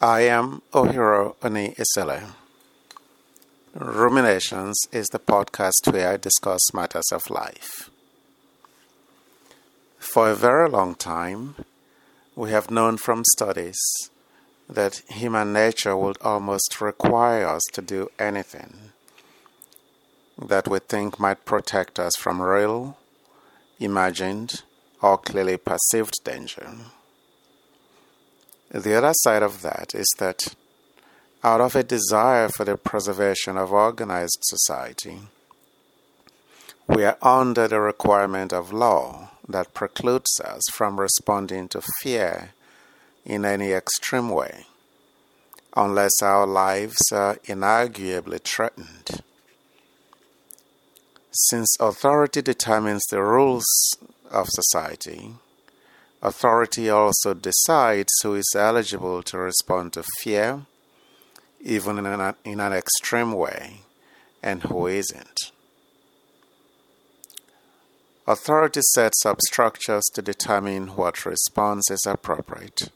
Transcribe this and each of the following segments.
I am Ohiro Oni Isele. Ruminations is the podcast where I discuss matters of life. For a very long time, we have known from studies that human nature would almost require us to do anything that we think might protect us from real, imagined, or clearly perceived danger. The other side of that is that out of a desire for the preservation of organized society, we are under the requirement of law that precludes us from responding to fear in any extreme way, unless our lives are inarguably threatened. Since authority determines the rules of society, Authority also decides who is eligible to respond to fear, even in an, in an extreme way, and who isn't. Authority sets up structures to determine what response is appropriate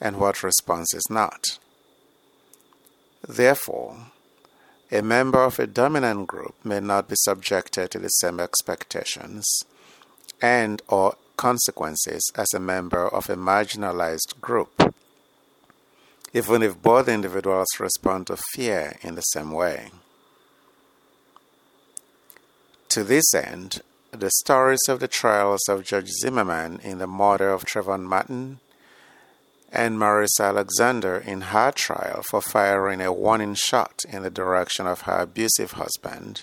and what response is not. Therefore, a member of a dominant group may not be subjected to the same expectations and or consequences as a member of a marginalized group, even if both individuals respond to fear in the same way. To this end, the stories of the trials of George Zimmerman in the murder of Trayvon Martin and Marissa Alexander in her trial for firing a warning shot in the direction of her abusive husband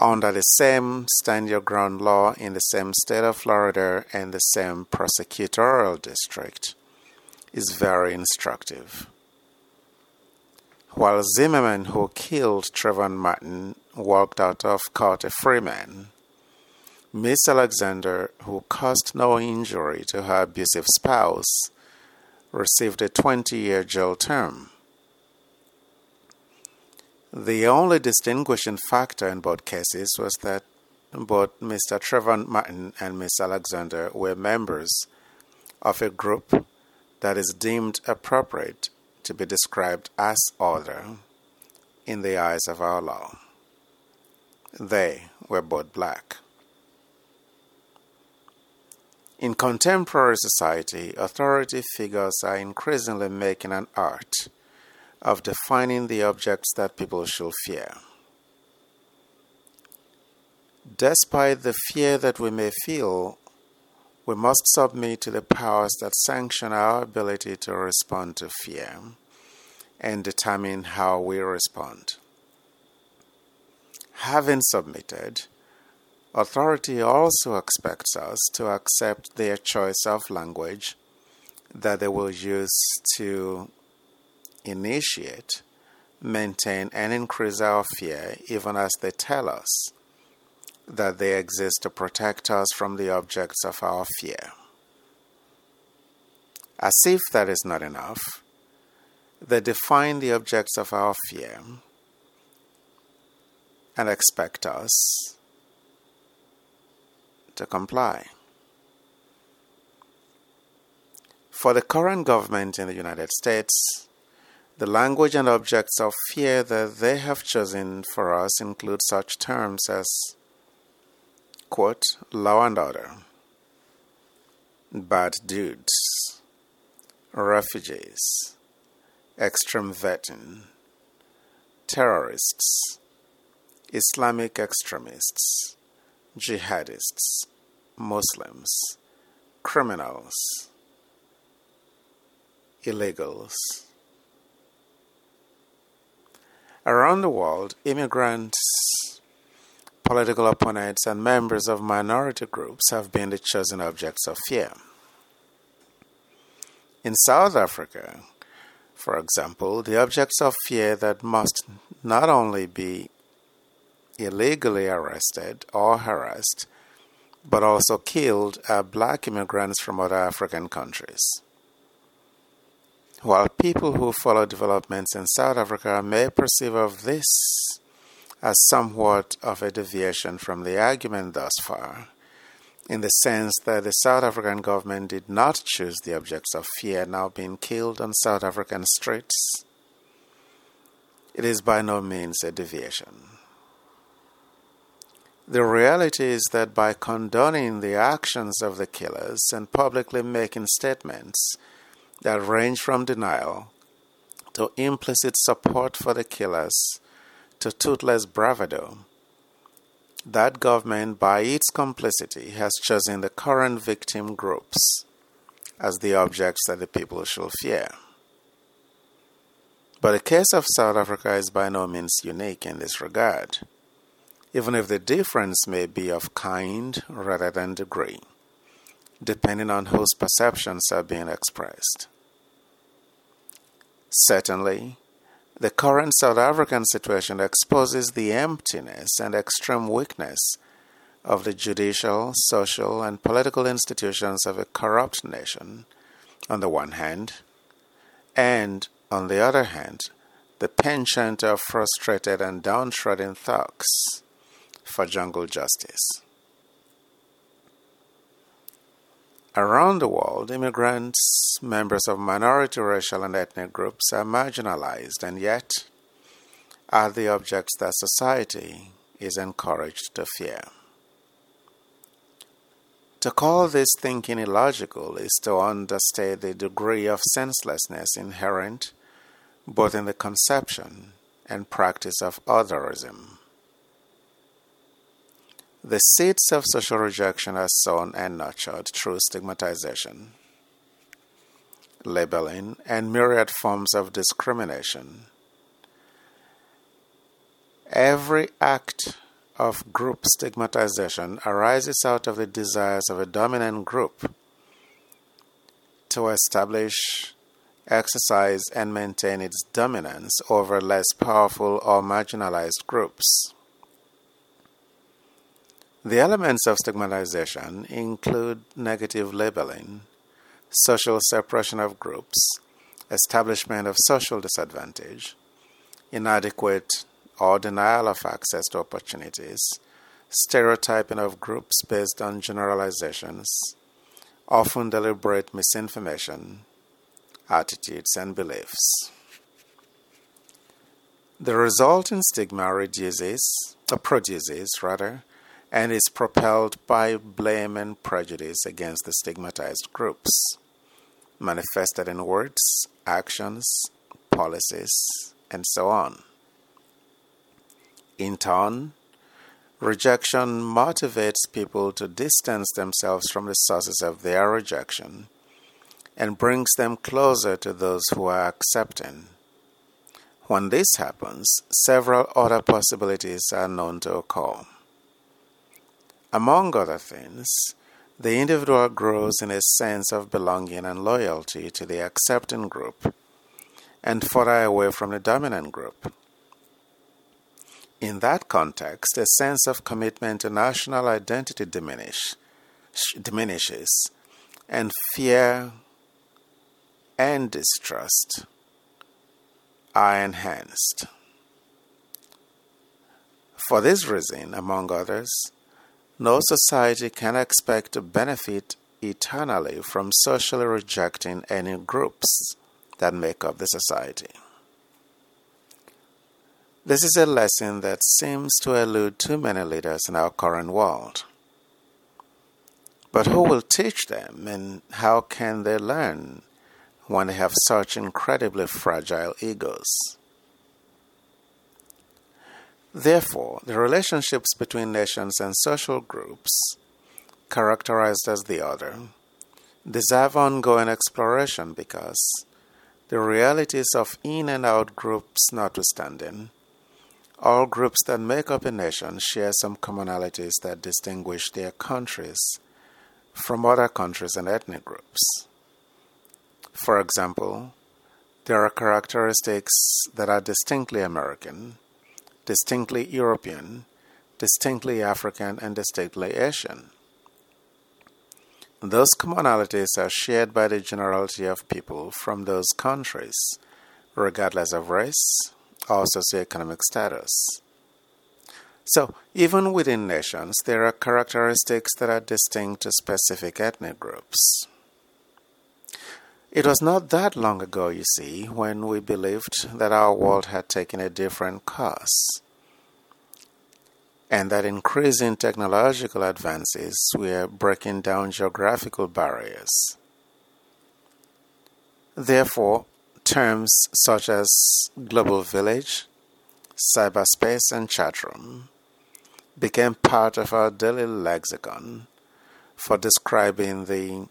under the same stand your ground law in the same state of Florida and the same prosecutorial district is very instructive. While Zimmerman, who killed Trayvon Martin, walked out of court a free man, Miss Alexander, who caused no injury to her abusive spouse, received a 20 year jail term. The only distinguishing factor in both cases was that both Mr. Trayvon Martin and Miss Alexander were members of a group that is deemed appropriate to be described as order in the eyes of our law. They were both black. In contemporary society, authority figures are increasingly making an art of defining the objects that people should fear. Despite the fear that we may feel, we must submit to the powers that sanction our ability to respond to fear and determine how we respond. Having submitted, authority also expects us to accept their choice of language that they will use to initiate, maintain, and increase our fear even as they tell us that they exist to protect us from the objects of our fear. As if that is not enough, they define the objects of our fear and expect us to comply. For the current government in the United States, the language and objects of fear that they have chosen for us include such terms as, quote, law and order, bad dudes, refugees, extreme vetting, terrorists, Islamic extremists, jihadists, Muslims, criminals, illegals Around the world, immigrants, political opponents, and members of minority groups have been the chosen objects of fear. In South Africa, for example, the objects of fear that must not only be illegally arrested or harassed, but also killed are black immigrants from other African countries. While people who follow developments in South Africa may perceive of this as somewhat of a deviation from the argument thus far, in the sense that the South African government did not choose the objects of fear now being killed on South African streets, it is by no means a deviation. The reality is that by condoning the actions of the killers and publicly making statements that range from denial to implicit support for the killers to toothless bravado, that government, by its complicity, has chosen the current victim groups as the objects that the people shall fear. But the case of South Africa is by no means unique in this regard, even if the difference may be of kind rather than degree, depending on whose perceptions are being expressed. Certainly, the current South African situation exposes the emptiness and extreme weakness of the judicial, social, and political institutions of a corrupt nation, on the one hand, and, on the other hand, the penchant of frustrated and downtrodden thugs for jungle justice. Around the world, immigrants, members of minority racial and ethnic groups are marginalized and yet are the objects that society is encouraged to fear. To call this thinking illogical is to understate the degree of senselessness inherent both in the conception and practice of otherism. The seeds of social rejection are sown and nurtured through stigmatization, labeling, and myriad forms of discrimination. Every act of group stigmatization arises out of the desires of a dominant group to establish, exercise, and maintain its dominance over less powerful or marginalized groups. The elements of stigmatization include negative labeling, social separation of groups, establishment of social disadvantage, inadequate or denial of access to opportunities, stereotyping of groups based on generalizations, often deliberate misinformation, attitudes, and beliefs. The resulting stigma reduces, or produces rather, and is propelled by blame and prejudice against the stigmatized groups, manifested in words, actions, policies, and so on. In turn, rejection motivates people to distance themselves from the sources of their rejection and brings them closer to those who are accepting. When this happens, several other possibilities are known to occur. Among other things, the individual grows in a sense of belonging and loyalty to the accepting group and further away from the dominant group. In that context, a sense of commitment to national identity diminish, diminishes, and fear and distrust are enhanced. For this reason, among others, no society can expect to benefit eternally from socially rejecting any groups that make up the society. This is a lesson that seems to elude too many leaders in our current world. But who will teach them and how can they learn when they have such incredibly fragile egos? Therefore, the relationships between nations and social groups, characterized as the other, deserve ongoing exploration because, the realities of in and out groups notwithstanding, all groups that make up a nation share some commonalities that distinguish their countries from other countries and ethnic groups. For example, there are characteristics that are distinctly American distinctly European, distinctly African, and distinctly Asian. Those commonalities are shared by the generality of people from those countries, regardless of race or socioeconomic status. So, even within nations, there are characteristics that are distinct to specific ethnic groups. It was not that long ago, you see, when we believed that our world had taken a different course and that increasing technological advances were breaking down geographical barriers. Therefore, terms such as global village, cyberspace, and chatroom became part of our daily lexicon for describing the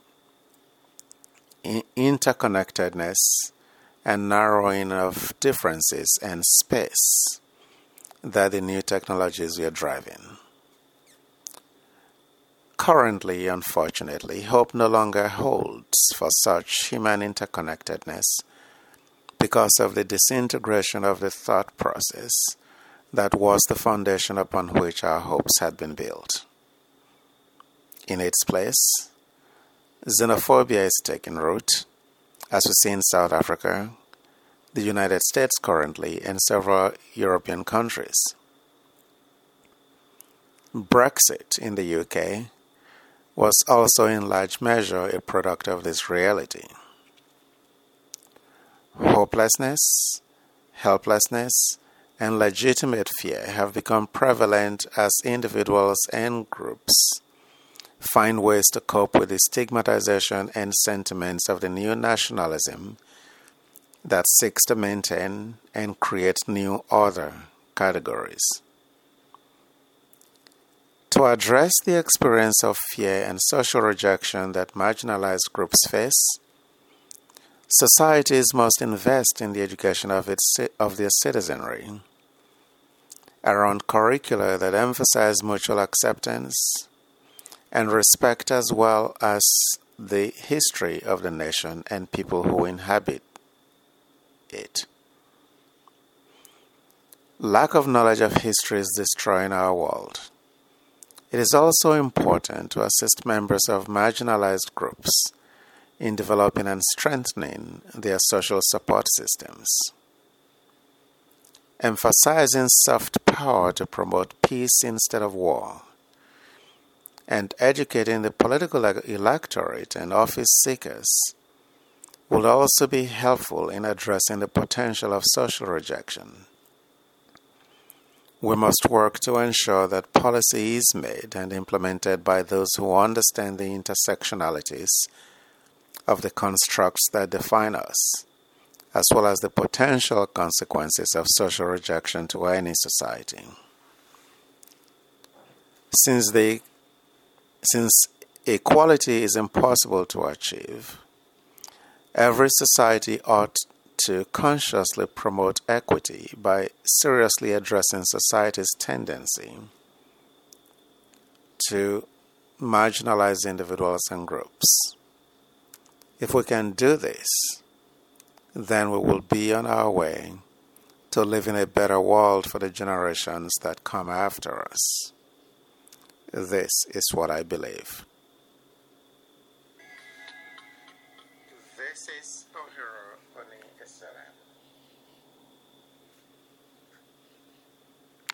interconnectedness and narrowing of differences and space that the new technologies we are driving. Currently, unfortunately, hope no longer holds for such human interconnectedness because of the disintegration of the thought process that was the foundation upon which our hopes had been built. In its place, xenophobia is taking root, as we see in South Africa, the United States currently, and several European countries. Brexit in the UK was also in large measure a product of this reality. Hopelessness, helplessness, and legitimate fear have become prevalent as individuals and groups find ways to cope with the stigmatization and sentiments of the new nationalism that seeks to maintain and create new other categories. To address the experience of fear and social rejection that marginalized groups face, societies must invest in the education of, its, of their citizenry around curricula that emphasize mutual acceptance and respect as well as the history of the nation and people who inhabit it. Lack of knowledge of history is destroying our world. It is also important to assist members of marginalized groups in developing and strengthening their social support systems. Emphasizing soft power to promote peace instead of war, and educating the political electorate and office seekers will also be helpful in addressing the potential of social rejection. We must work to ensure that policy is made and implemented by those who understand the intersectionalities of the constructs that define us, as well as the potential consequences of social rejection to any society. Since, the, since equality is impossible to achieve, Every society ought to consciously promote equity by seriously addressing society's tendency to marginalize individuals and groups. If we can do this, then we will be on our way to living a better world for the generations that come after us. This is what I believe.